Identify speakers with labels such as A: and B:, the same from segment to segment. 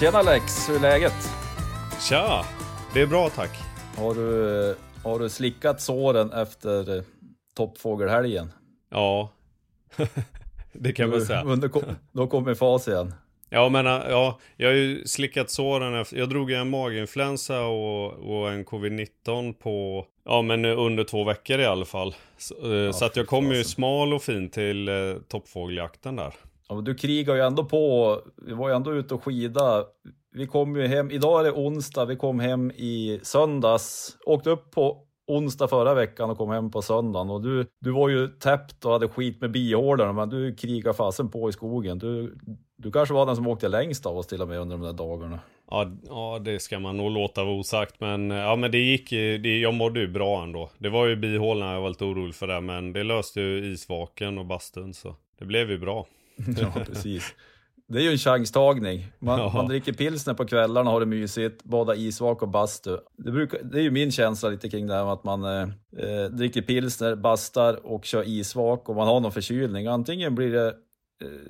A: Tjena Lex, hur är läget?
B: Tja! Det är bra tack.
A: Har du, har du slickat såren efter eh, toppfågelhelgen?
B: Ja, det kan man säga.
A: Under, då kommer fas igen.
B: Ja, men ja, jag har ju slickat såren efter, jag drog en maginfluensa och, och en covid-19 på, ja men under två veckor i alla fall. Så, ja, så att jag kom ju smal och fin till eh, toppfågeljakten där.
A: Ja, du krigar ju ändå på, vi var ju ändå ute och skida. Vi kom ju hem, idag är det onsdag, vi kom hem i söndags, åkte upp på onsdag förra veckan och kom hem på söndagen och du, du var ju täppt och hade skit med bihålorna men du krigar fasen på i skogen. Du, du kanske var den som åkte längst av oss till och med under de där dagarna.
B: Ja, ja det ska man nog låta vara osagt men ja men det gick det, jag mådde ju bra ändå. Det var ju bihålorna jag var lite orolig för det men det löste ju isvaken och bastun så det blev ju bra.
A: ja precis. Det är ju en chanstagning. Man, ja. man dricker pilsner på kvällarna, har det mysigt, badar isvak och bastu. Det, brukar, det är ju min känsla lite kring det här med att man eh, eh, dricker pilsner, bastar och kör isvak och man har någon förkylning. Antingen blir det eh,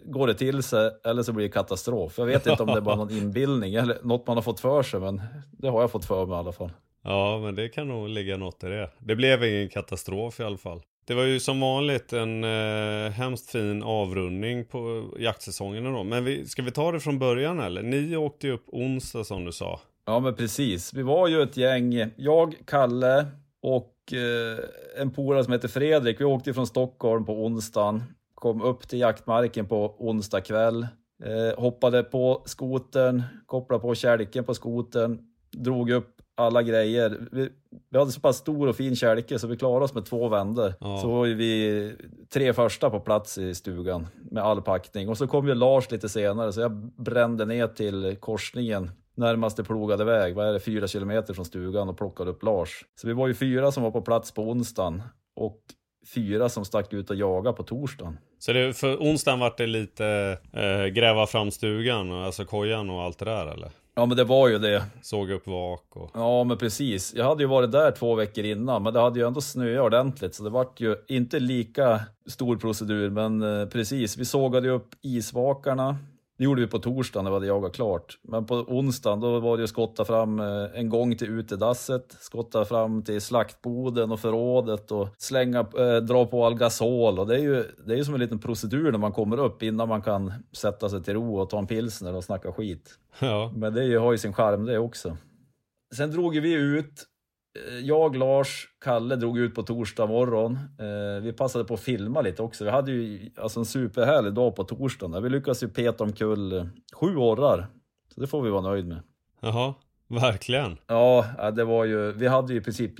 A: går det till sig eller så blir det katastrof. Jag vet inte om det är bara någon inbildning eller något man har fått för sig, men det har jag fått för mig i alla fall.
B: Ja, men det kan nog ligga något i det. Det blev ingen katastrof i alla fall. Det var ju som vanligt en eh, hemskt fin avrundning på eh, jaktsäsongen då. Men vi, ska vi ta det från början eller? Ni åkte ju upp onsdag som du sa.
A: Ja men precis. Vi var ju ett gäng, jag, Kalle och eh, en polare som heter Fredrik. Vi åkte från Stockholm på onsdagen. Kom upp till jaktmarken på onsdag kväll. Eh, hoppade på skotern, kopplade på kälken på skotern, drog upp alla grejer. Vi, vi, hade så pass stor och fin kälke så vi klarade oss med två vändor. Ja. Så var vi tre första på plats i stugan med all packning. Och så kom ju Lars lite senare så jag brände ner till korsningen närmaste plogade väg, vad är det, fyra kilometer från stugan och plockade upp Lars. Så vi var ju fyra som var på plats på onsdagen och fyra som stack ut och jagade på torsdagen.
B: Så det, för onsdagen vart det lite eh, gräva fram stugan, alltså kojan och allt det där eller?
A: Ja men det var ju det.
B: Såg upp vak och...
A: Ja men precis. Jag hade ju varit där två veckor innan men det hade ju ändå snöat ordentligt så det vart ju inte lika stor procedur men eh, precis. Vi sågade upp isvakarna det gjorde vi på torsdagen när vi hade jagat klart. Men på onsdagen då var det att skotta fram eh, en gång till utedasset, skotta fram till slaktboden och förrådet och slänga, äh, dra på algasol. Och det är ju det är som en liten procedur när man kommer upp innan man kan sätta sig till ro och ta en pilsner och snacka skit. Ja. Men det har ju sin charm det också. Sen drog vi ut Eh, jag, Lars, Kalle drog ut på torsdag morgon. Eh, vi passade på att filma lite också. Vi hade ju alltså en superhärlig dag på torsdagen. Vi lyckades ju peta omkull sju orrar. Så det får vi vara nöjd med.
B: Jaha. Verkligen.
A: Ja, det var ju, vi hade ju i princip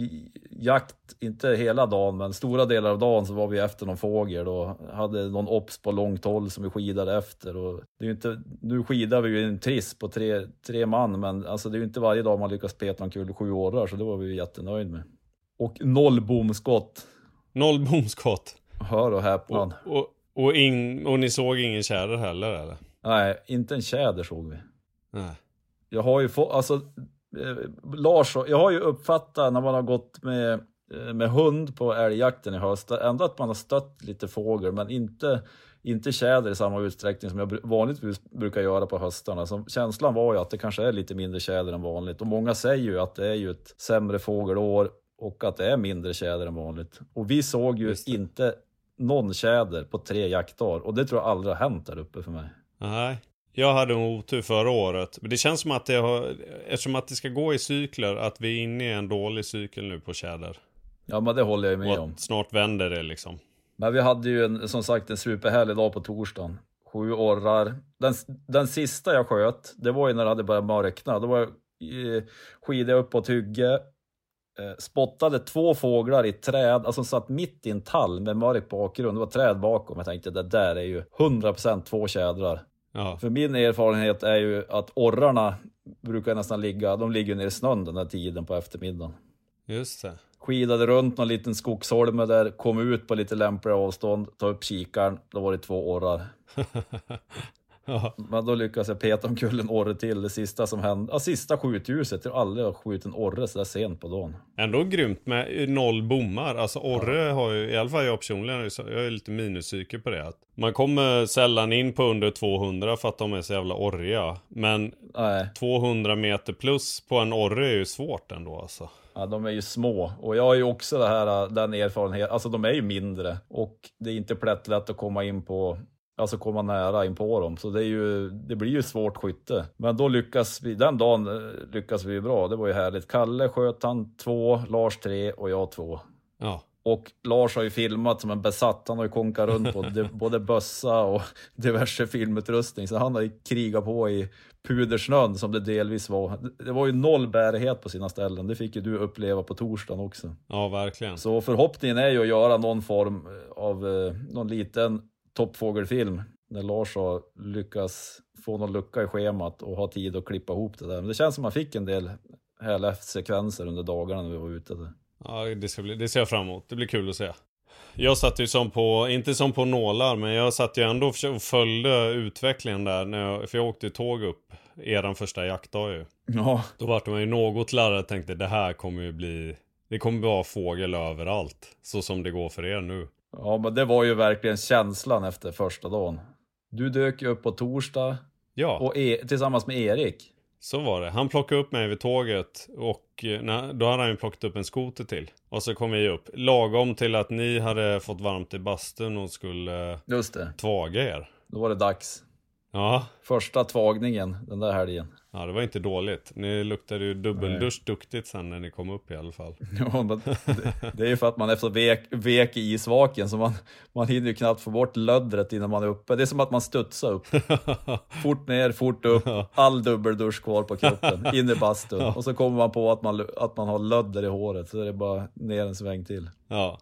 A: jakt, inte hela dagen, men stora delar av dagen så var vi efter någon fågel och hade någon ops på långt håll som vi skidade efter. Och det är inte, nu skidar vi ju en triss på tre, tre man, men alltså det är ju inte varje dag man lyckas peta en kul sju årar, så det var vi jättenöjd med. Och noll bomskott.
B: Noll bomskott?
A: Hör och häpna.
B: Och, och, och, in, och ni såg ingen tjäder heller eller?
A: Nej, inte en tjäder såg vi.
B: Nej
A: jag har ju fått, alltså eh, Lars, jag har ju uppfattat när man har gått med, eh, med hund på älgjakten i höst, ändå att man har stött lite fågel, men inte, inte tjäder i samma utsträckning som jag vanligtvis brukar göra på höstarna. Så känslan var ju att det kanske är lite mindre tjäder än vanligt och många säger ju att det är ju ett sämre fågelår och att det är mindre tjäder än vanligt. Och vi såg ju inte någon tjäder på tre jaktdagar och det tror jag aldrig har hänt där uppe för mig.
B: Nej, jag hade en otur förra året. Men det känns som att det har, eftersom att det ska gå i cykler, att vi är inne i en dålig cykel nu på tjäder.
A: Ja men det håller jag med
B: och
A: om.
B: snart vänder det liksom.
A: Men vi hade ju en, som sagt en superhärlig dag på torsdagen. Sju orrar. Den, den sista jag sköt, det var ju när det hade börjat mörkna. Då var jag skidade upp på ett hygge, eh, spottade två fåglar i ett träd, alltså satt mitt i en tall med mörk bakgrund. Det var träd bakom. Jag tänkte det där är ju 100% två tjädrar.
B: Ja.
A: För min erfarenhet är ju att orrarna brukar nästan ligga, de ligger nere i snön den här tiden på eftermiddagen.
B: Just det.
A: Skidade runt någon liten skogsholme där, kom ut på lite lämpligare avstånd, tog upp kikaren, då var det två orrar.
B: Ja.
A: Men då lyckades jag peta omkull en orre till, det sista som hände. Ja, sista skjutljuset. Jag har aldrig skjutit en orre så där sent på dagen.
B: Ändå grymt med noll bommar. Alltså Orre har ju, i alla fall jag personligen, jag är lite minuspsyke på det. Att man kommer sällan in på under 200 för att de är så jävla orriga. Men
A: Nej,
B: 200 meter plus på en orre är ju svårt ändå alltså.
A: ja, de är ju små. Och jag har ju också det här, den erfarenheten, alltså de är ju mindre. Och det är inte plättlätt att komma in på Alltså komma nära in på dem. Så det, är ju, det blir ju svårt skytte. Men då lyckas vi, den dagen eh, lyckas vi bra. Det var ju härligt. Kalle sköt han två, Lars tre och jag två.
B: Ja.
A: Och Lars har ju filmat som en besatt. Han har ju konkat runt på både bössa och diverse filmutrustning. Så han har ju krigat på i pudersnön som det delvis var. Det var ju noll bärighet på sina ställen. Det fick ju du uppleva på torsdagen också.
B: Ja, verkligen.
A: Så förhoppningen är ju att göra någon form av eh, någon liten toppfågelfilm. När Lars har lyckats få någon lucka i schemat och ha tid att klippa ihop det där. Men det känns som man fick en del härliga sekvenser under dagarna när vi var ute. Där.
B: Ja, det, ska bli, det ser jag fram emot. Det blir kul att se. Jag satt ju som på, inte som på nålar, men jag satt ju ändå och följde utvecklingen där. När jag, för jag åkte tåg upp eran första jaktdag ju.
A: Ja,
B: Då vart man ju något laddad och tänkte det här kommer ju bli, det kommer vara fågel överallt. Så som det går för er nu.
A: Ja, men det var ju verkligen känslan efter första dagen. Du dök upp på torsdag
B: Ja,
A: och e tillsammans med Erik.
B: så var det. Han plockade upp mig vid tåget och eh, nej, då hade han ju plockat upp en skoter till. Och så kom vi upp. Lagom till att ni hade fått varmt i bastun och skulle
A: Just det,
B: tvaga er.
A: då var det dags.
B: Ja,
A: Första tvagningen den där helgen.
B: Ja, det var inte dåligt. Ni luktade ju dubbeldusch duktigt sen när ni kom upp i alla fall.
A: Ja, men det, det är ju för att man är så vek, vek i isvaken så man, man hinner ju knappt få bort löddret innan man är uppe. Det är som att man studsar upp. Fort ner, fort upp, all dubbeldusch kvar på kroppen, in i bastun. Och så kommer man på att man, att man har lödder i håret, så är det bara ner en sväng till.
B: Ja.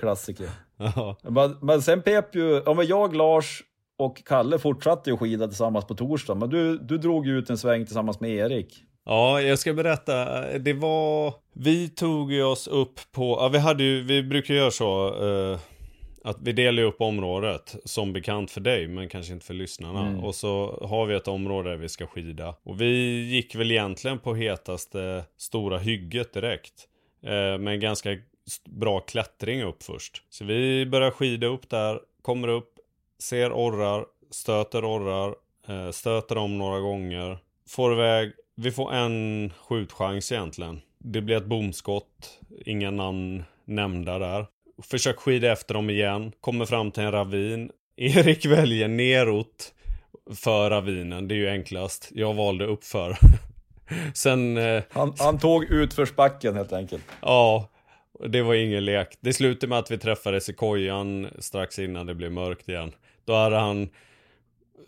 A: Klassiker.
B: ja.
A: Men, men sen pep ju, ja men jag, Lars och Kalle fortsatte ju skida tillsammans på torsdag, men du, du drog ju ut en sväng tillsammans med Erik.
B: Ja, jag ska berätta. Det var... Vi tog ju oss upp på... Ja, vi hade ju... Vi brukar göra så. Eh, att vi delar upp området. Som bekant för dig, men kanske inte för lyssnarna. Och så har vi ett område där vi ska skida. Och vi gick väl egentligen på hetaste stora hygget direkt. Eh, med en ganska bra klättring upp först. Så vi börjar skida upp där. Kommer upp. Ser orrar. Stöter orrar. Eh, stöter om några gånger. Får iväg vi får en skjutchans egentligen. Det blir ett bomskott. Inga namn nämnda där. Försök skida efter dem igen. Kommer fram till en ravin. Erik väljer neråt för ravinen. Det är ju enklast. Jag valde uppför. Sen, eh,
A: Han, han tog utförsbacken helt enkelt.
B: ja. Det var ingen lek. Det slutade med att vi träffades i kojan strax innan det blev mörkt igen. Då hade han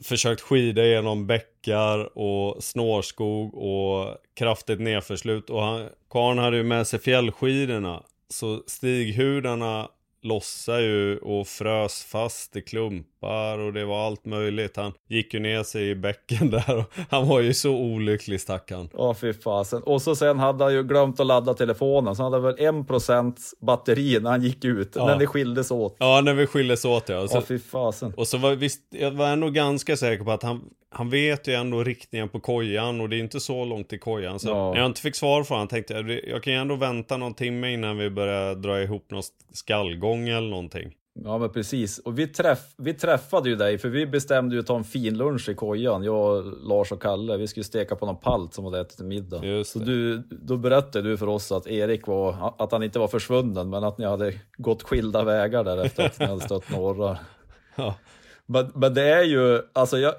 B: försökt skida genom bäckar och snårskog och kraftigt nedförslut. Och han, karln hade ju med sig fjällskidorna. Så stighudarna lossade ju och frös fast i klump klumpar och det var allt möjligt. Han gick ju ner sig i bäcken där och han var ju så olycklig stackarn.
A: Ja, fy fasen. Och så sen hade han ju glömt att ladda telefonen, så han hade väl en procent batteri när han gick ut,
B: Ja.
A: när det skildes åt.
B: Ja, när vi skildes åt ja. Så,
A: Ja, fy fasen.
B: Och så var visst, jag var ändå ganska säker på att han, han vet ju ändå riktningen på kojan och det är inte så långt till kojan. Så
A: Ja.
B: när jag inte fick svar från honom tänkte jag, jag kan ju ändå vänta någon timme innan vi börjar dra ihop någon skallgång eller någonting.
A: Ja, men precis. Och vi, träff, vi träffade ju dig, för vi bestämde ju att ta en fin lunch i kojan, jag, Lars och Kalle. Vi skulle steka på någon palt som hade ätit middag.
B: Just
A: Så du, då berättade du för oss att Erik var, att han inte var försvunnen, men att ni hade gått skilda vägar där efter att ni hade stött några.
B: Ja.
A: Men, men det är ju, alltså jag,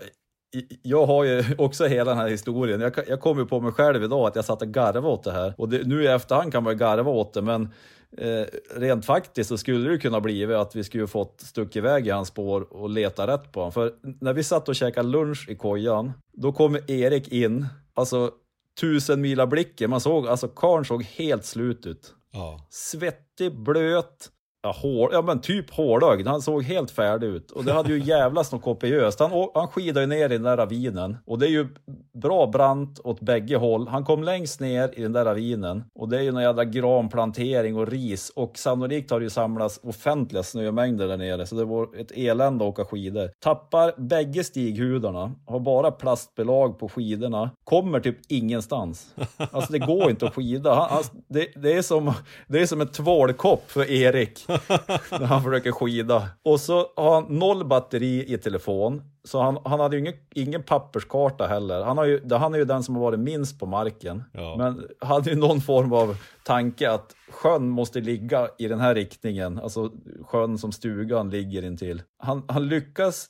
A: jag har ju också hela den här historien. Jag, jag kom ju på mig själv idag att jag satt och garvade åt det här. Och det, nu i efterhand kan man ju garva åt det, men eh, rent faktiskt så skulle det kunna bli att vi skulle fått stuck iväg i hans spår och leta rätt på honom. För när vi satt och käkade lunch i kojan, då kommer Erik in, alltså tusen mila blicken. Man såg, alltså karln såg helt slut ut.
B: Ja.
A: Svettig, blöt, ja, hår, ja men typ hårögd. Han såg helt färdig ut. Och det hade ju jävlas något kopiöst. Han, han skidade ju ner i den där ravinen. Och det är ju bra brant åt bägge håll. Han kom längst ner i den där ravinen. Och det är ju någon jävla granplantering och ris. Och sannolikt har det ju samlats offentliga snömängder där nere. Så det var ett elände att åka skidor. Tappar bägge stighudarna. Har bara plastbelag på skidorna. Kommer typ ingenstans. Alltså det går inte att skida. Han, alltså, det, det, är som, det är som en tvålkopp för Erik när han försöker skida. Och så har han noll batteri i telefon. Så han, han hade ju ingen, ingen papperskarta heller. Han, har ju, han är ju den som har varit minst på marken.
B: Ja.
A: Men hade ju någon form av tanke att sjön måste ligga i den här riktningen. Alltså sjön som stugan ligger intill. Han, han lyckas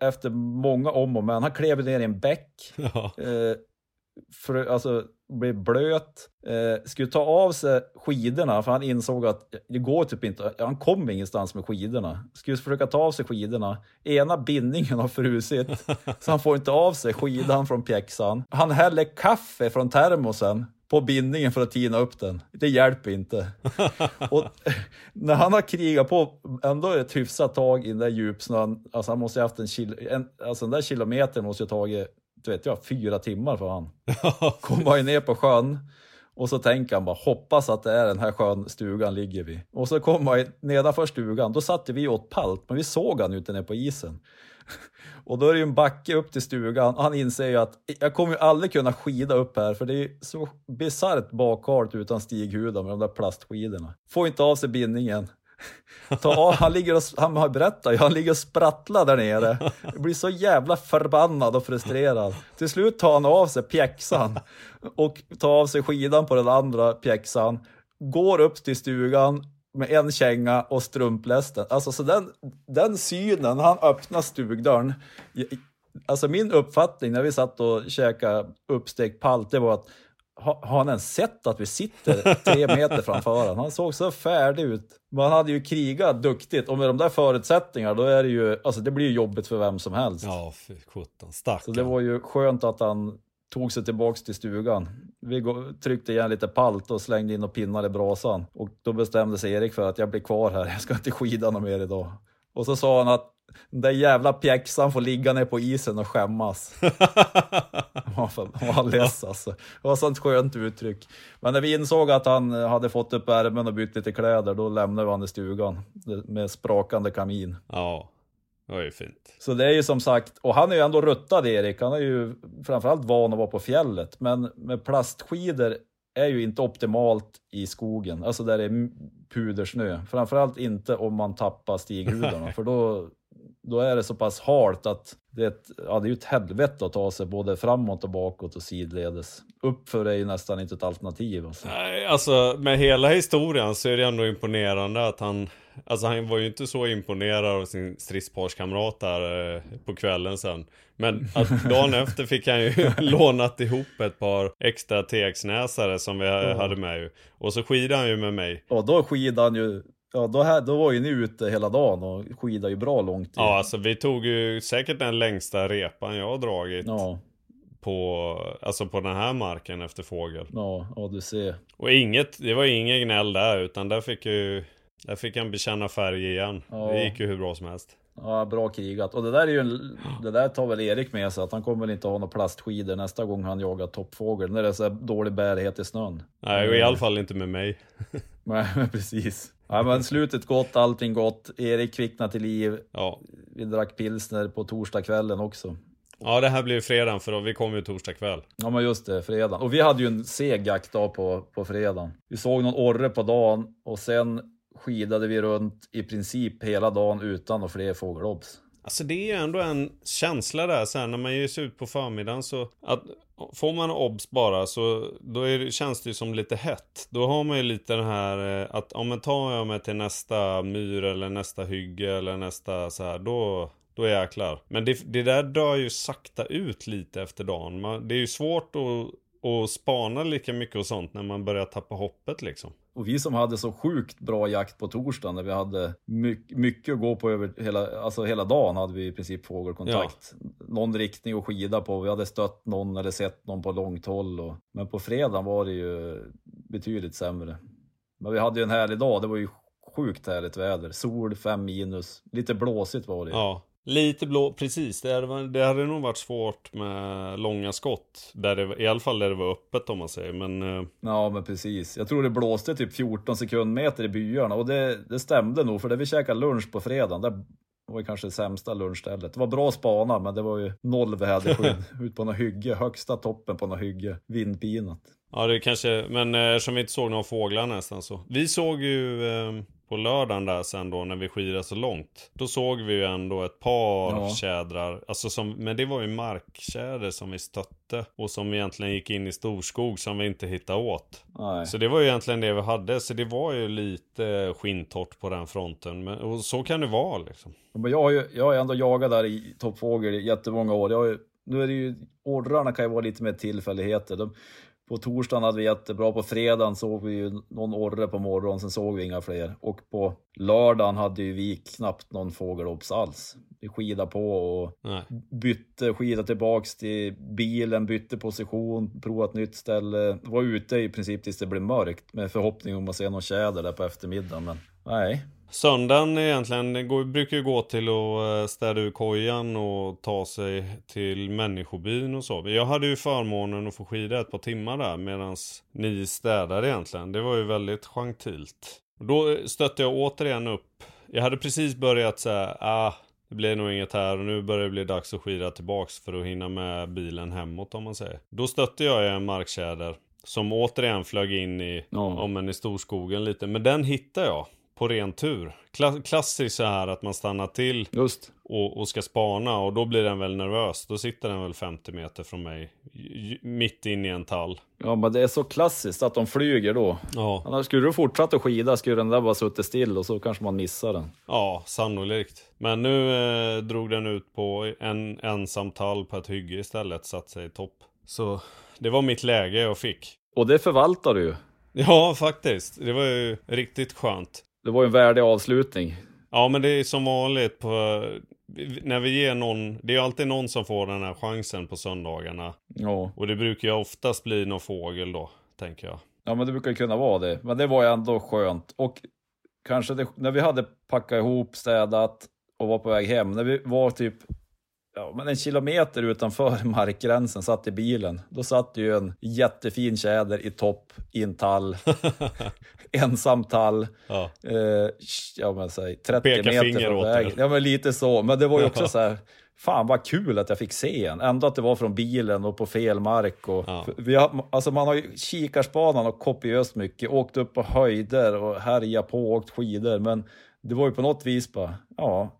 A: efter många om och men. Han klev ner i en bäck
B: Ja.
A: eh, för, alltså, blev blöt, eh, skulle ta av sig skidorna för han insåg att det går typ inte, han kom ingenstans med skidorna. Skulle försöka ta av sig skidorna. Ena bindningen har frusit så han får inte av sig skidan från pjäxan. Han häller kaffe från termosen på bindningen för att tina upp den. Det hjälper inte. Och när han har krigat på ändå ett hyfsat tag i den där djupsnön, alltså han måste ju haft en, kil, en alltså den där kilometern måste ha tagit, du vet jag, fyra timmar för han. Kommer ju ner på sjön och så tänker han bara hoppas att det är den här sjön stugan ligger vid. Och så kommer han nedanför stugan, då satte vi åt palt, men vi såg han ute nere på isen. Och då är det ju en backe upp till stugan. Han inser ju att jag kommer ju aldrig kunna skida upp här för det är så bisarrt bakhalt utan stighudar med de där plastskidorna. Får inte av sig bindningen. Ta han, ligger och, han har berättat han ligger och sprattlar där nere. Blir så jävla förbannad och frustrerad. Till slut tar han av sig pjäxan och tar av sig skidan på den andra pjäxan. Går upp till stugan med en känga och strumplästen. Alltså så den, den synen, han öppnar stugdörren. Alltså min uppfattning när vi satt och käkade uppstekt palt, det var att har han ens sett att vi sitter tre meter framför honom? Han såg så färdig ut. Man hade ju krigat duktigt och med de där förutsättningarna då är det ju, alltså det blir ju jobbigt för vem som helst.
B: Ja, fy sjutton.
A: Så
B: Stackarn.
A: det var ju skönt att han tog sig tillbaks till stugan. Vi tryckte igen lite palt och slängde in och pinnar i brasan. Och då bestämde sig Erik för att jag blir kvar här, jag ska inte skida något mer idag. Och så sa han att den där jävla pjäxan får ligga ner på isen och skämmas. Var less alltså. Det var sånt skönt uttryck. Men när vi insåg att han hade fått upp ärmen och bytt lite kläder, då lämnade vi han i stugan med sprakande kamin.
B: Ja, det var ju fint.
A: Så det är ju som sagt, och han är ju ändå ruttad Erik, han är ju framförallt van att vara på fjället, men med plastskidor är ju inte optimalt i skogen, alltså där det är pudersnö. Framförallt inte om man tappar stighudarna, för då, då är det så pass halt att det är, ett, ja, det är ett helvete att ta sig både framåt och bakåt och sidledes. Uppför är ju nästan inte ett alternativ. Alltså.
B: Nej, alltså med hela historien så är det ändå imponerande att han Alltså han var ju inte så imponerad av sin stridsparskamrat där eh, på kvällen sen Men att dagen efter fick han ju lånat ihop ett par extra TX-näsare som vi hade med ju Och så skidade han ju med mig
A: Och då skidade han ju, ja då, här, då var ju ni ute hela dagen och skidade ju bra långt.
B: Ja alltså vi tog ju säkert den längsta repan jag har dragit
A: ja,
B: på Alltså på den här marken efter fågel
A: ja, ja, du ser.
B: Och inget, det var inget gnäll där utan där fick ju Där fick han bekänna färg igen
A: Ja.
B: Det gick ju hur bra som helst
A: Ja, bra krigat. Och det där är ju en, det där tar väl Erik med sig, att han kommer väl inte ha några plastskidor nästa gång han jagar toppfågel, när det är så dålig bärighet i snön.
B: Nej, och i alla fall inte med mig
A: Nej, men precis. Ja, men slutet gott, allting gott. Erik kvicknade till liv.
B: Ja
A: Vi drack pilsner på torsdagskvällen också.
B: Ja det här blir ju fredagen för då, vi kommer ju torsdag kväll
A: Ja, men just det, fredagen. Och vi hade ju en seg jaktdag på, på fredagen. Vi såg någon orre på dagen och sen skidade vi runt i princip hela dagen utan några fler fågelobs.
B: Alltså det är ändå en känsla där sen när man ger sig ut på förmiddagen så att Får man obs bara så då är känns det ju som lite hett. Då har man ju lite den här eh, att om jag tar jag mig till nästa myr eller nästa hygge eller nästa så här då då jäklar. Men det, det där dör ju sakta ut lite efter dagen. Man, det är ju svårt att och spana lika mycket och sånt när man börjar tappa hoppet liksom.
A: Och vi som hade så sjukt bra jakt på torsdagen när vi hade mycket, mycket att gå på över hela, alltså hela dagen hade vi i princip fågelkontakt. Ja. Någon riktning att skida på, vi hade stött någon eller sett någon på långt håll. Och, men på fredagen var det ju betydligt sämre. Men vi hade ju en härlig dag, det var ju sjukt härligt väder. Sol, fem minus, lite blåsigt var det
B: Ja, Lite blå, precis. Det hade, det hade nog varit svårt med långa skott. Där det, I alla fall där det var öppet om man säger. Men, eh,
A: ja, men precis. Jag tror det blåste typ 14 sekundmeter i byarna och det, det stämde nog. För det vi käkade lunch på fredagen, det var kanske det sämsta lunchstället. Det var bra spana, men det var ju noll väderskydd. Ut på något hygge, högsta toppen på något hygge, vindpinat.
B: Ja, det kanske, men eh, eftersom vi inte såg några fåglar nästan så. Vi såg ju eh, på lördagen där sen då när vi skidade så långt. Då såg vi ju ändå ett par ja. tjädrar. Alltså som, men det var ju marktjäder som vi stötte. Och som egentligen gick in i storskog som vi inte hittade åt. Nej. Så det var ju egentligen det vi hade. Så det var ju lite skintort på den fronten. Men, och så kan det vara liksom.
A: Men jag har ju jag har ändå jagat där i toppfågel i jättemånga år. Jag har nu är det ju, ordrarna kan ju vara lite mer tillfälligheter. De, på torsdagen hade vi jättebra, på fredagen såg vi ju någon orre på morgonen, sen såg vi inga fler. Och på lördagen hade ju vi knappt någon fågelobs alls. Vi skidade på och Nej. bytte, skida tillbaks till bilen, bytte position, provade ett nytt ställe. Var ute i princip tills det blev mörkt med förhoppning om att se någon tjäder där på eftermiddagen. Men nej,
B: Söndagen egentligen går, brukar ju gå till att eh, städa ur kojan och ta sig till människobyn och så. Jag hade ju förmånen att få skida ett par timmar där medan ni städade egentligen. Det var ju väldigt gentilt. Då stötte jag återigen upp. Jag hade precis börjat säga, ah, det blir nog inget här och nu börjar det bli dags att skida tillbaks för att hinna med bilen hemåt om man säger. Då stötte jag en marktjäder som återigen flög in i, ja. om en i storskogen lite. Men den hittade jag på ren tur. Kla klassiskt så här att man stannar till. Och, och, ska spana och då blir den väl nervös. Då sitter den väl 50 meter från mig. Mitt in i en tall.
A: Ja men det är så klassiskt att de flyger då. Ja. Annars skulle du fortsatt att skida skulle den där bara suttit still och så kanske man missar den.
B: Ja, sannolikt. Men nu eh, drog den ut på en ensam tall på ett hygge istället. Satt sig i topp. Så det var mitt läge jag fick.
A: Och det förvaltar du ju.
B: Ja, faktiskt. Det var ju riktigt skönt.
A: Det var ju en värdig avslutning.
B: Ja, men det är som vanligt på, när vi ger någon, det är alltid någon som får den här chansen på söndagarna. Ja. Och det brukar ju oftast bli någon fågel då, tänker jag.
A: Ja, men det brukar kunna vara det. Men det var ju ändå skönt. Och kanske det, när vi hade packat ihop, städat och var på väg hem, när vi var typ ja, men en kilometer utanför markgränsen, satt i bilen. Då satt ju en jättefin tjäder i topp i en tall. Ensam tall. Ja. Eh, ja, men, säg, 30 Peka meter från vägen. Ja, men lite så. Men det var ju också så här, fan vad kul att jag fick se en. Ändå att det var från bilen och på fel mark. Och, ja. vi har, alltså man har ju kikarspanan och kopiöst mycket, åkt upp på höjder och härjat på, åkt skidor. Men det var ju på något vis bara, ja,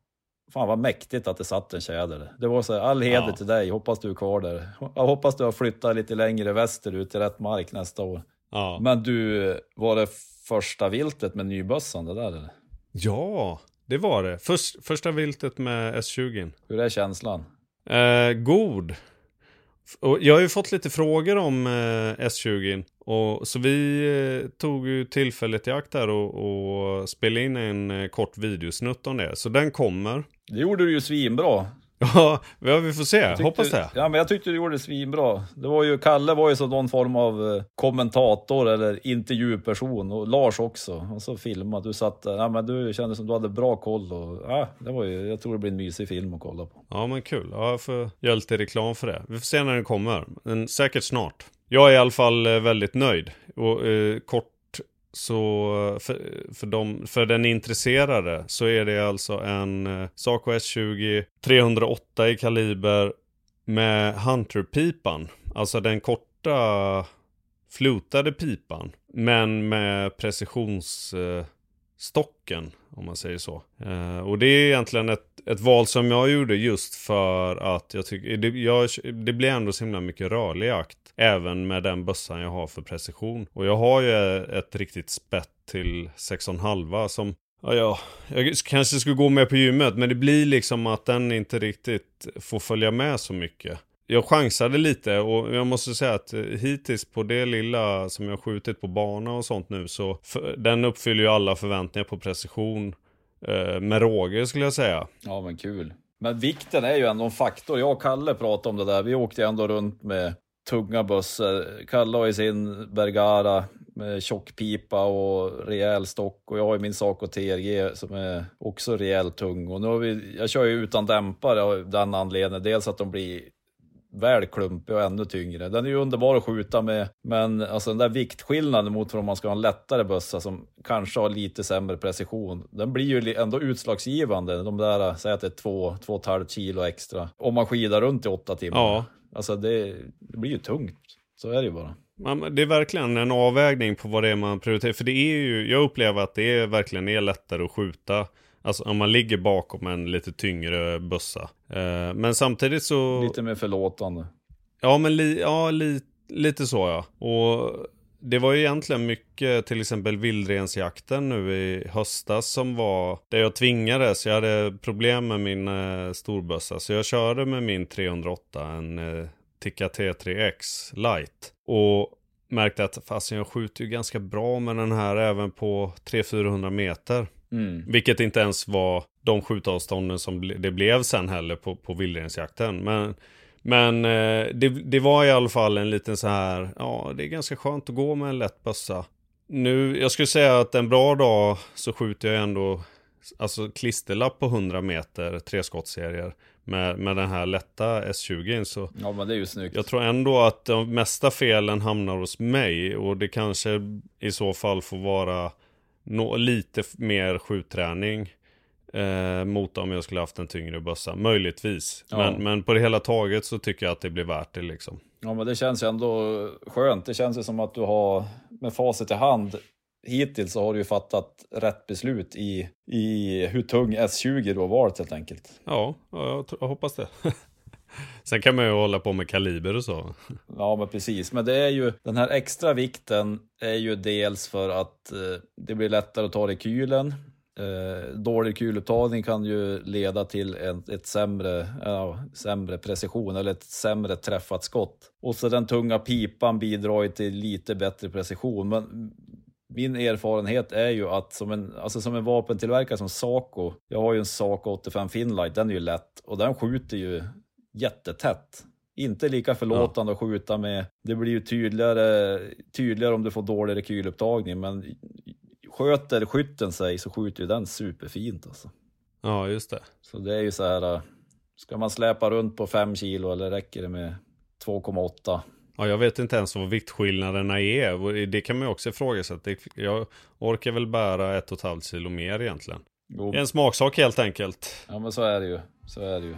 A: Fan vad mäktigt att det satt en tjäder. Det var så här, all heder ja. till dig, hoppas du är kvar där. Jag hoppas du har flyttat lite längre västerut till rätt mark nästa år. Ja. Men du, var det första viltet med nybössan det där eller?
B: Ja, det var det. Först, första viltet med S20.
A: Hur är känslan?
B: Eh, god. Och jag har ju fått lite frågor om eh, S20. Och, så vi eh, tog ju tillfället i akt där och, och spelade in en eh, kort videosnutt om det. Så den kommer.
A: Det gjorde du ju svinbra.
B: Ja, vi får se. Tyckte, Hoppas det.
A: Ja, men jag tyckte du gjorde det svinbra. Det var ju, Kalle var ju som någon form av eh, kommentator eller intervjuperson och Lars också. Och så filmade. Du satt. Ja, men du kände som du hade bra koll. Och, ja, det var ju, jag tror det blir en mysig film att kolla på.
B: Ja, men kul. Ja, jag får göra lite reklam för det. Vi får se när den kommer. Men säkert snart. Jag är i alla fall eh, väldigt nöjd. Och eh, kort så för, för, dem, för den intresserade så är det alltså en eh, Saco S20 308 i kaliber med Hunter-pipan. Alltså den korta flutade pipan. Men med precisionsstocken. Om man säger så. Eh, och det är egentligen ett, ett val som jag gjorde just för att jag tycker, det, jag, det blir ändå så himla mycket rörlig akt. Även med den bössan jag har för precision. Och jag har ju ett riktigt spett till 6,5 som Ja, ja, jag kanske skulle gå med på gymmet men det blir liksom att den inte riktigt får följa med så mycket. Jag chansade lite och jag måste säga att eh, hittills på det lilla som jag skjutit på bana och sånt nu så den uppfyller ju alla förväntningar på precision eh, med råge skulle jag säga.
A: Ja men kul. Men vikten är ju ändå en faktor. Jag och Kalle pratade om det där. Vi åkte ändå runt med tunga bussar. Kalle har ju sin Bergara med tjockpipa och rejäl stock och jag har ju min Saco TRG som är också rejält tung. Och nu har vi, jag kör ju utan dämpare av den anledningen. Dels att de blir väl klumpig och ännu tyngre. Den är ju underbar att skjuta med, men alltså den där viktskillnaden mot om man ska ha en lättare bössa som kanske har lite sämre precision, den blir ju ändå utslagsgivande. De där, säg att det är två, två och ett halvt kilo extra. Om man skidar runt i åtta timmar. Ja. Alltså det, det blir ju tungt. Så är det ju bara.
B: Man, det är verkligen en avvägning på vad det är man prioriterar. För det är ju, jag upplever att det är verkligen är lättare att skjuta. Alltså om man ligger bakom en lite tyngre bössa. Eh, men samtidigt så...
A: Lite mer förlåtande.
B: Ja, men li, ja, li, lite så ja. Och det var ju egentligen mycket, till exempel vildrensjakten nu i höstas som var där jag tvingades. Jag hade problem med min eh, storbössa så jag körde med min 308, en eh, Tikka T3X light. Och märkte att fasen jag skjuter ju ganska bra med den här även på 300-400 meter. Mm. Vilket inte ens var de skjutavstånden som det blev sen heller på, på vildrensjakten. Men, men eh, det, det var i alla fall en liten så här, ja det är ganska skönt att gå med en lätt bössa. Nu, jag skulle säga att en bra dag så skjuter jag ändå alltså klisterlapp på 100 meter, treskottsserier med, med den här lätta S20 så
A: Ja men det är ju snyggt
B: Jag tror ändå att de mesta felen hamnar hos mig och det kanske i så fall får vara no, lite mer skjutträning eh, mot om jag skulle haft en tyngre bössa, möjligtvis. Ja. Men, men på det hela taget så tycker jag att det blir värt det liksom.
A: Ja men det känns ju ändå skönt. Det känns ju som att du har med facit i hand hittills så har du ju fattat rätt beslut i, i hur tung S20 du har valt helt enkelt.
B: Ja, jag, jag hoppas det. Sen kan man ju hålla på med kaliber och så.
A: Ja, men precis. Men det är ju den här extra vikten är ju dels för att eh, det blir lättare att ta rekylen. Eh, dålig kulupptagning kan ju leda till en, ett sämre, ja, sämre precision eller ett sämre träffat skott. Och så den tunga pipan bidrar ju till lite bättre precision. Men min erfarenhet är ju att som en, alltså som en vapentillverkare som Saco, jag har ju en Saco 85 Finlight, den är ju lätt och den skjuter ju jättetätt. Inte lika förlåtande ja. att skjuta med. Det blir ju tydligare, tydligare om du får dålig rekylupptagning, men sköter skytten sig så skjuter ju den superfint alltså.
B: Ja, just det.
A: Så det är ju så här, ska man släpa runt på 5 kilo eller räcker det med 2,8?
B: Ja, jag vet inte ens vad viktskillnaderna är. Det kan man ju också ifrågasätta. Jag orkar väl bära ett och ett halvt kilo mer egentligen. Jo. En smaksak helt enkelt.
A: Ja, men så är det ju. Så är det ju.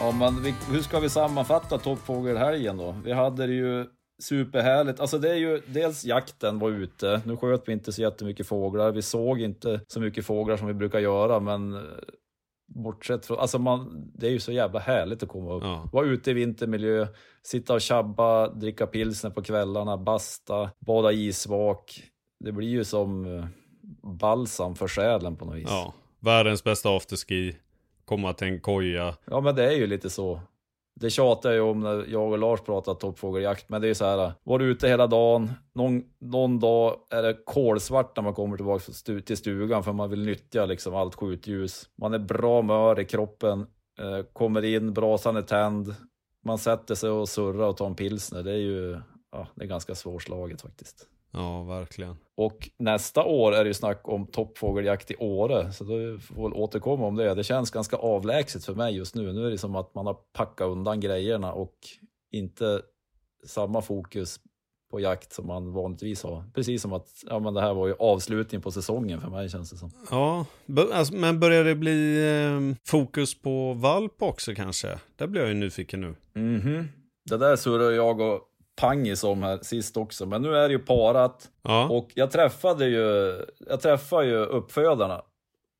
A: Ja, men vi, hur ska vi sammanfatta toppfågelhelgen då? Vi hade det ju superhärligt. Alltså det är ju dels jakten var ute. Nu sköt vi inte så jättemycket fåglar. Vi såg inte så mycket fåglar som vi brukar göra, men bortsett från, alltså man, det är ju så jävla härligt att komma upp. Ja. Vara ute i vintermiljö, sitta och tjabba, dricka pilsner på kvällarna, basta, bada isvak. Det blir ju som eh, balsam för själen på något vis.
B: Ja, världens bästa afterski, komma till en koja.
A: Ja men det är ju lite så. Det tjatar jag ju om när jag och Lars pratar toppfågeljakt, men det är ju så här, var ute hela dagen, någon, någon dag är det kolsvart när man kommer tillbaka till stugan för man vill nyttja liksom allt skjutljus. Man är bra mör i kroppen, eh, kommer in, brasan är tänd, man sätter sig och surrar och tar en pilsner. Det är ju ja, det är ganska svårslaget faktiskt.
B: Ja, verkligen.
A: Och nästa år är det ju snack om toppfågeljakt i Åre, så då får vi återkomma om det. Det känns ganska avlägset för mig just nu. Nu är det som att man har packat undan grejerna och inte samma fokus på jakt som man vanligtvis har. Precis som att ja, men det här var ju avslutningen på säsongen för mig känns det som.
B: Ja, alltså, men börjar det bli eh, fokus på valp också kanske? Där blir jag ju nyfiken nu.
A: Mm det där surrar jag och pangis om här sist också, men nu är det ju parat.
B: Ja.
A: Och jag träffade ju, jag träffade ju uppfödarna,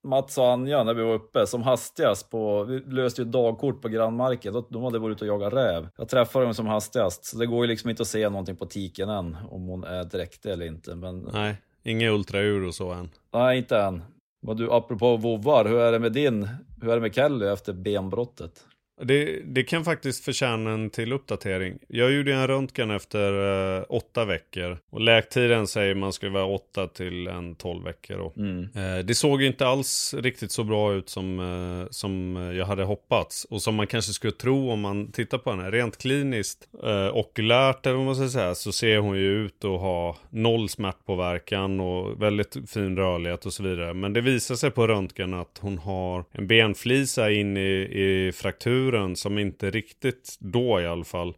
A: Mats och Anja, när vi var uppe som hastigast på, vi löste ju dagkort på grannmarken, de, de hade varit ute och jagat räv. Jag träffade dem som hastigast, så det går ju liksom inte att se någonting på tiken än, om hon är dräktig eller inte. Men
B: Nej, inga ultraljud och så än.
A: nej, inte än. Vad du, apropå vovvar, hur är det med din, hur är det med Kelly efter benbrottet?
B: Det, det kan faktiskt förtjäna en till uppdatering. Jag gjorde en röntgen efter eh, åtta veckor. Och läktiden säger man skulle vara åtta till en tolv veckor.
A: Mm.
B: Eh, det såg inte alls riktigt så bra ut som, eh, som jag hade hoppats. Och som man kanske skulle tro om man tittar på henne. Rent kliniskt, eh, okulärt eller vad man ska säga, så ser hon ju ut att ha noll smärtpåverkan och väldigt fin rörlighet och så vidare. Men det visar sig på röntgen att hon har en benflisa in i, i frakturen som inte riktigt då i alla fall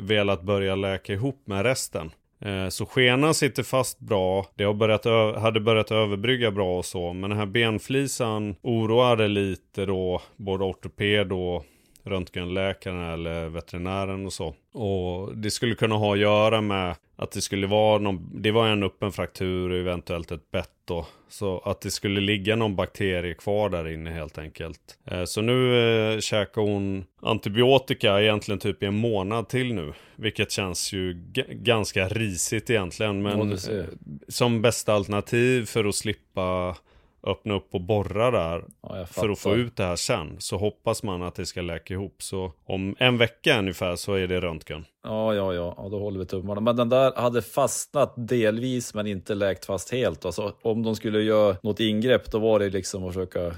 B: velat börja läka ihop med resten. Eh, så skenan sitter fast bra, det har börjat hade börjat överbrygga bra och så, men den här benflisan oroade lite då både ortoped och röntgenläkaren eller veterinären och så. Och det skulle kunna ha att göra med att det skulle vara någon, det var en öppen fraktur och eventuellt ett bett då. Så att det skulle ligga någon bakterie kvar där inne helt enkelt. Eh, Så nu eh, käkar hon antibiotika egentligen typ i en månad till nu. Vilket känns ju ganska risigt egentligen. Men eh, som bästa alternativ för att slippa öppna upp och borra där
A: Ja,
B: för att få ut det här sen. Så hoppas man att det ska läka ihop. Så om en vecka ungefär så är det röntgen.
A: Ja, ja, ja, ja, då håller vi tummarna. Men den där hade fastnat delvis men inte läkt fast helt. Alltså, om de skulle göra något ingrepp då var det liksom att försöka...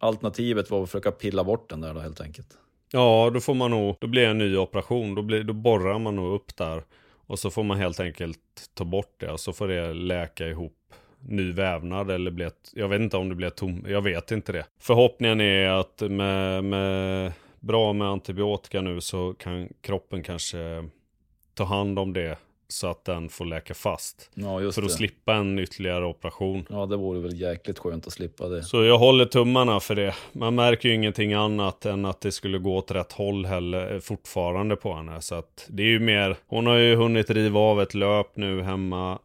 A: Alternativet var att försöka pilla bort den där då helt enkelt.
B: Ja, då får man nog, då blir det en ny operation. Då, blir, då borrar man nog upp där. Och så får man helt enkelt ta bort det och så får det läka ihop ny vävnad eller bli ett, jag vet inte om det blir ett tom, jag vet inte det. Förhoppningen är att med, med bra med antibiotika nu så kan kroppen kanske ta hand om det så att den får läka fast.
A: Ja, just
B: För att
A: det.
B: slippa en ytterligare operation.
A: Ja, det vore väl jäkligt skönt att slippa det.
B: Så jag håller tummarna för det. Man märker ju ingenting annat än att det skulle gå åt rätt håll heller eh, fortfarande på henne. Så att det är ju mer, hon har ju hunnit riva av ett löp nu hemma.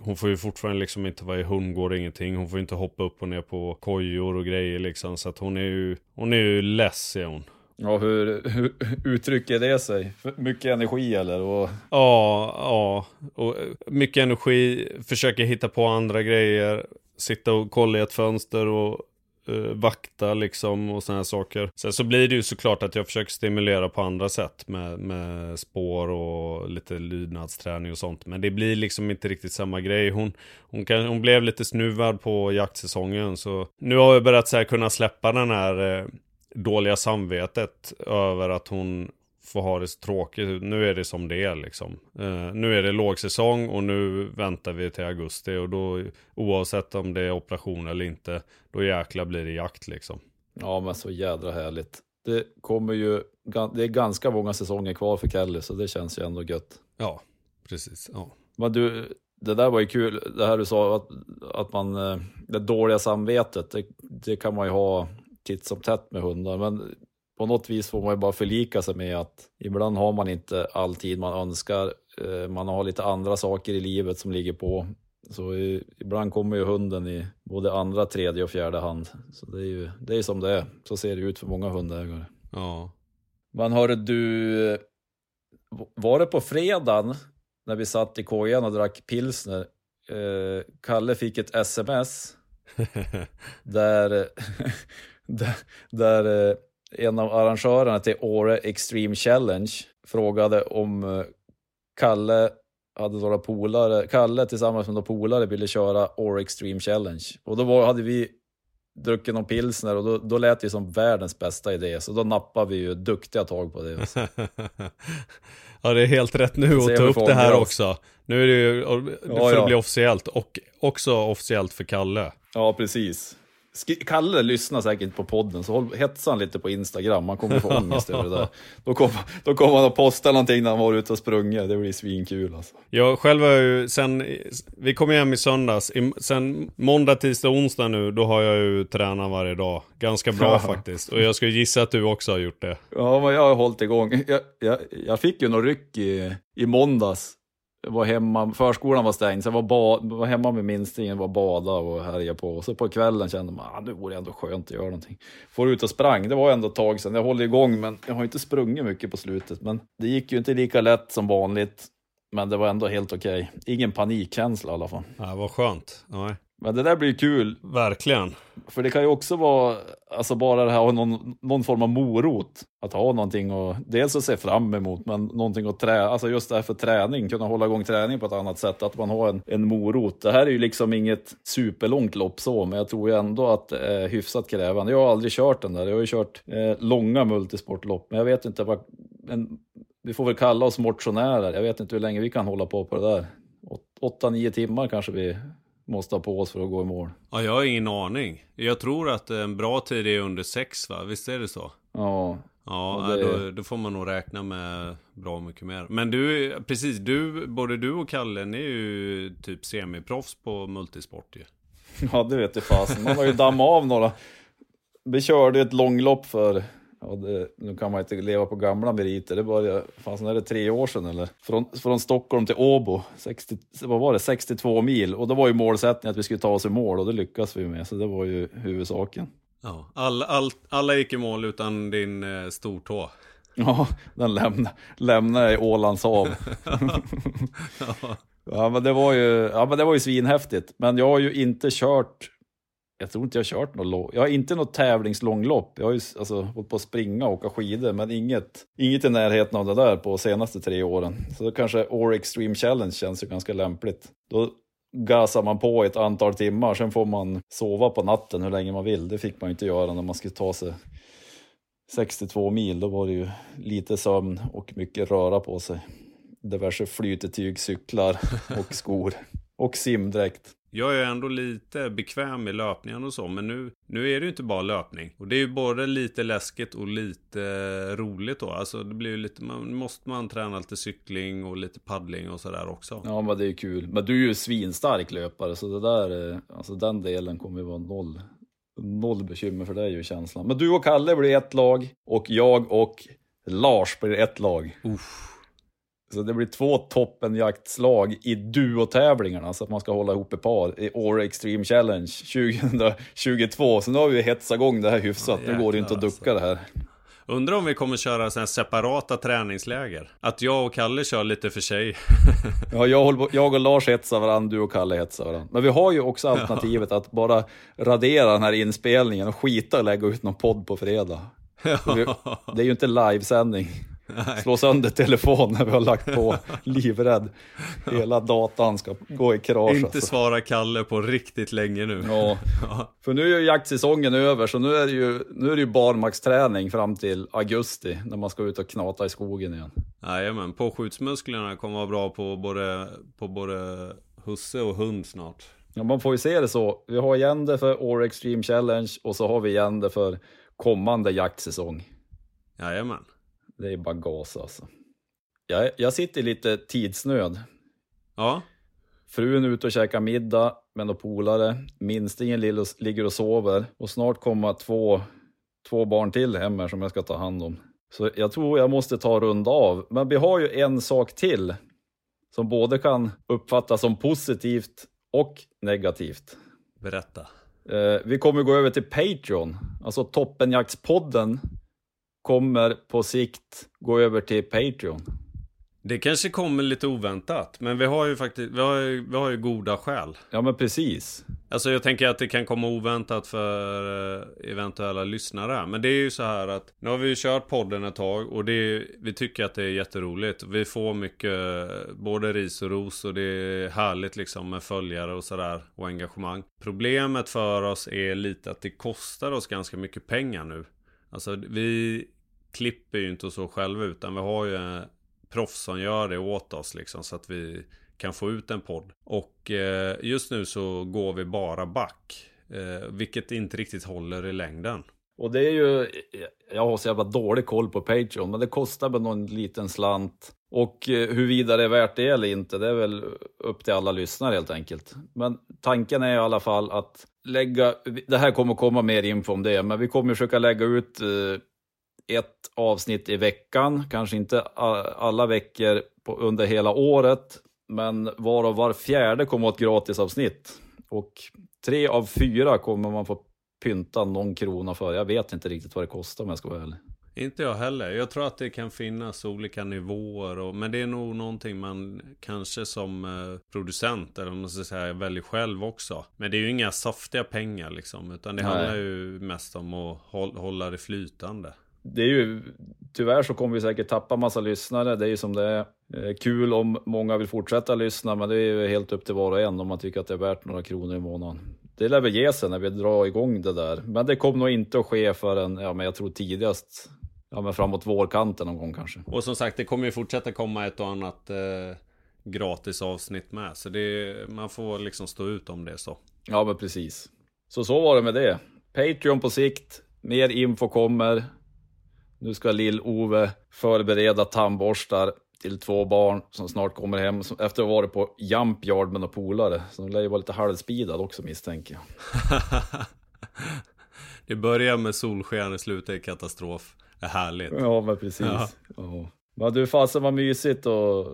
B: Och hon får ju fortfarande liksom inte vara i hundgård ingenting. Hon får inte hoppa upp och ner på kojor och grejer liksom. Så att hon är ju, hon är ju less är hon.
A: Ja, hur, hur uttrycker det sig? Mycket energi eller? Och,
B: Ja, ja. Och eh, mycket energi, försöker hitta på andra grejer. Sitta och kolla i ett fönster och Eh, vakta liksom och sådana här saker. Sen så blir det ju såklart att jag försöker stimulera på andra sätt med, med spår och lite lydnadsträning och sånt. Men det blir liksom inte riktigt samma grej. Hon, hon, kan, hon blev lite snuvad på jaktsäsongen så nu har jag börjat så här kunna släppa den här eh, dåliga samvetet över att hon får ha det så tråkigt. Nu är det som det är liksom. Eh, nu är det lågsäsong och nu väntar vi till augusti och då oavsett om det är operation eller inte, då jäkla blir det jakt liksom.
A: ja, men så jädra härligt. Det kommer ju, det är ganska många säsonger kvar för Kelly, så det känns ju ändå gött.
B: Ja, precis. Ja.
A: Men du, det där var ju kul, det här du sa, att, att man, eh, det dåliga samvetet, det, det kan man ju ha titt som tätt med hundar, men på något vis får man ju bara förlika sig med att ibland har man inte all tid man önskar, Eh, man har lite andra saker i livet som ligger på. Så ibland kommer ju hunden i både andra, tredje och fjärde hand. Så det är ju det är som det är. Så ser det ut för många hundägare.
B: ja.
A: Men hörru du, var det på fredagen när vi satt i kojan och drack pilsner, eh, Kalle fick ett sms där, där, där eh, en av arrangörerna till Åre Extreme Challenge frågade om eh, Kalle hade några polare, Kalle tillsammans med några polare ville köra Åre Extreme Challenge. Och då var, hade vi druckit någon pilsner och då, då lät det som världens bästa idé. Så då nappade vi ju duktiga tag på det.
B: ja, det är helt rätt nu att ta upp det här
A: oss.
B: också. Nu är det ju för
A: Ja, ja.
B: att bli officiellt och också officiellt för Kalle.
A: Ja, precis. Kalle lyssnar säkert på podden, så håll, hetsa han lite på Instagram. Man kommer få ångest över det där. Då kommer, då kommer han att posta någonting när han var ute och sprungit. Det blir svinkul alltså.
B: Jag själv har ju sen, vi kom hem i söndags. I, sen måndag, tisdag, onsdag nu, då har jag ju tränat varje dag. Ganska bra ja. faktiskt. Och jag skulle gissa att du också har gjort det.
A: Ja, men jag har hållit igång. Jag, jag, jag fick ju någon ryck i, i måndags var hemma, förskolan var stängd, så jag var, bad, var hemma med minstingen, var bada och härja på. Och så på kvällen kände man, ah, nu vore det ändå skönt att göra någonting. Får ut och sprang, det var ändå ett tag sedan. Jag håller igång, men jag har inte sprungit mycket på slutet. Men det gick ju inte lika lätt som vanligt. Men det var ändå helt okej. Okay. Ingen panikkänsla i alla fall.
B: Ja, vad skönt. Nej.
A: Men det där blir kul.
B: Verkligen.
A: För det kan ju också vara, alltså bara det här ha någon, någon form av morot. Att ha någonting och dels att se fram emot, men någonting att träna, alltså just det här för träning, kunna hålla igång träning på ett annat sätt, att man har en, en morot. Det här är ju liksom inget superlångt lopp så, men jag tror ju ändå att det är hyfsat krävande. Jag har aldrig kört den där, jag har ju kört eh, långa multisportlopp, men jag vet inte vad, en, vi får väl kalla oss motionärer. Jag vet inte hur länge vi kan hålla på på det där. 8-9 timmar kanske vi måste ha på oss för att gå i mål.
B: Ja, jag har ingen aning. Jag tror att en bra tid är under sex, va? Visst är det så?
A: Ja.
B: Ja, det... då, då, får man nog räkna med bra mycket mer. Men du, precis, du, både du och Kalle, ni är ju typ semiproffs på multisport ju.
A: Ja, det vet jag fasen. Man har ju dammat av några. Vi körde ett långlopp för Ja, det, nu kan man inte leva på gamla meriter. Det började, fanns det tre år sedan eller? Från, från Stockholm till Åbo, 60, vad var det, 62 mil. Och då var ju målsättningen att vi skulle ta oss i mål och det lyckas vi med. Så det var ju huvudsaken.
B: Ja, all, all, alla gick i mål utan din eh, stortå.
A: Ja, den lämnade, lämnade i Ålands hav. ja. ja, men det var ju, ja, men det var ju svinhäftigt. Men jag har ju inte kört jag tror inte jag har kört något Jag har inte något tävlingslånglopp. Jag har ju alltså, hållit på att springa och åka skidor, men inget, inget i närheten av det där på de senaste tre åren. Så då kanske Or Extreme Challenge känns ju ganska lämpligt. Då gasar man på ett antal timmar, sen får man sova på natten hur länge man vill. Det fick man ju inte göra när man skulle ta sig 62 mil. Då var det ju lite sömn och mycket röra på sig. Diverse flytetyg, cyklar och skor. Och simdräkt.
B: Jag är ändå lite bekväm med löpningen och så, men nu, nu är det ju inte bara löpning. Och det är ju både lite läskigt och lite roligt då. Alltså det blir ju lite, man, måste man träna lite cykling och lite paddling och sådär också.
A: Ja, men det är ju kul. Men du är ju svinstark löpare, så det där, alltså den delen kommer ju vara noll. Noll bekymmer för dig ju känslan. Men du och Kalle blir ett lag och jag och Lars blir ett lag.
B: Uff.
A: Så det blir två toppenjaktslag i duotävlingarna så att man ska hålla ihop ett par i Åre Extreme Challenge 2022. Så nu har vi hetsat igång det här hyfsat. Ja, nu går det inte att ducka alltså. det här.
B: Undrar om vi kommer köra såna separata träningsläger? Att jag och Kalle kör lite för sig.
A: ja, jag, jag och Lars hetsar varandra, du och Kalle hetsar varandra. Men vi har ju också alternativet att bara radera den här inspelningen och skita och lägga ut någon podd på fredag. Vi, det är ju inte livesändning. Slå sönder telefonen när vi har lagt på, livrädd. Hela datan ska gå i krasch.
B: Inte alltså. svara Kalle på riktigt länge nu.
A: Ja, för nu är ju jaktsäsongen över, så nu är det ju, nu är det ju barmarksträning fram till augusti, när man ska ut och knata i skogen igen.
B: Jajamän, påskjutsmusklerna kommer vara bra på både, på både husse och hund snart.
A: Ja, man får ju se det så. Vi har igen det för Åre Extreme Challenge och så har vi igen det för kommande jaktsäsong.
B: Jajamän.
A: Det är bara gas alltså. Jag, jag sitter i lite tidsnöd.
B: Ja.
A: Frun är ute och käkar middag med några polare. Minstingen ligger och sover. Och snart kommer två, två barn till hem här som jag ska ta hand om. Så jag tror jag måste ta runda av. Men vi har ju en sak till. Som både kan uppfattas som positivt och negativt.
B: Berätta.
A: Eh, vi kommer gå över till Patreon. Alltså Toppenjaktspodden kommer på sikt gå över till Patreon.
B: Det kanske kommer lite oväntat, men vi har ju faktiskt, vi har ju, vi har ju goda skäl.
A: Ja men precis.
B: Alltså jag tänker att det kan komma oväntat för eh, eventuella lyssnare. Men det är ju så här att nu har vi ju kört podden ett tag och det vi tycker att det är jätteroligt. Vi får mycket både ris och ros och det är härligt liksom med följare och sådär och engagemang. Problemet för oss är lite att det kostar oss ganska mycket pengar nu. Alltså vi klipper ju inte så själva utan vi har ju eh, proffs som gör det åt oss liksom så att vi kan få ut en podd. Och eh, just nu så går vi bara back. Eh, vilket inte riktigt håller i längden.
A: Och det är ju, jag har så jävla dålig koll på Patreon, men det kostar väl någon liten slant. Och eh, huruvida det är värt det eller inte, det är väl upp till alla lyssnare helt enkelt. Men tanken är i alla fall att lägga, det här kommer komma mer info om det, men vi kommer försöka lägga ut eh, ett avsnitt i veckan, kanske inte alla veckor på, under hela året, men varav var fjärde kommer att ett gratisavsnitt. Och tre av fyra kommer man få pynta någon krona för. Jag vet inte riktigt vad det kostar om jag ska vara ärlig.
B: Inte jag heller. Jag tror att det kan finnas olika nivåer. Och, men det är nog någonting man kanske som eh, producent, eller om man ska säga, väljer själv också. Men det är ju inga saftiga pengar liksom. Utan det Nej. handlar ju mest om att hålla det flytande.
A: Det är ju, tyvärr så kommer vi säkert tappa massa lyssnare. Det är ju som det är. Eh, kul om många vill fortsätta lyssna, men det är ju helt upp till var och en om man tycker att det är värt några kronor i månaden. Det lär väl ge sig när vi drar igång det där. Men det kommer nog inte att ske förrän, ja men jag tror tidigast, ja men framåt vårkanten någon gång kanske.
B: Och som sagt, det kommer ju fortsätta komma ett och annat eh, gratis avsnitt med. Så det, man får liksom stå ut om det så.
A: Ja men precis. Så så var det med det. Patreon på sikt, mer info kommer. Nu ska Lill-Ove förbereda tandborstar till två barn som snart kommer hem efter att ha varit på Jumpyard med några polare. Så de lär ju vara lite halvspidad också misstänker jag.
B: det börjar med solsken och slutar i katastrof. Det är härligt.
A: Ja, men precis. Ja. Ja. Men du, fasen vad mysigt och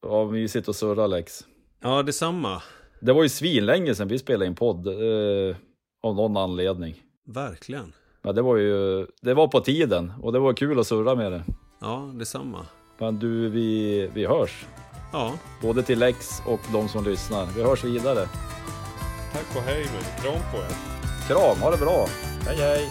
A: vad mysigt att surra Lex.
B: Ja, detsamma.
A: Det var ju svinlänge sedan vi spelade in podd. Eh, av någon anledning.
B: Verkligen.
A: Ja, det var ju, det var på tiden och det var kul att surra med det.
B: Ja, detsamma.
A: Men du, vi, vi hörs.
B: Ja.
A: Både till Lex och de som lyssnar. Vi hörs vidare.
B: Tack och hej nu. Kram på er.
A: Kram, ha det bra. Hej hej.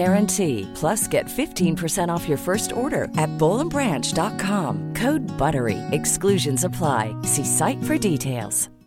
C: guarantee. Plus, get 15% off your first order at bowlandbranch.com. Code BUTTERY. Exclusions apply. See site for details.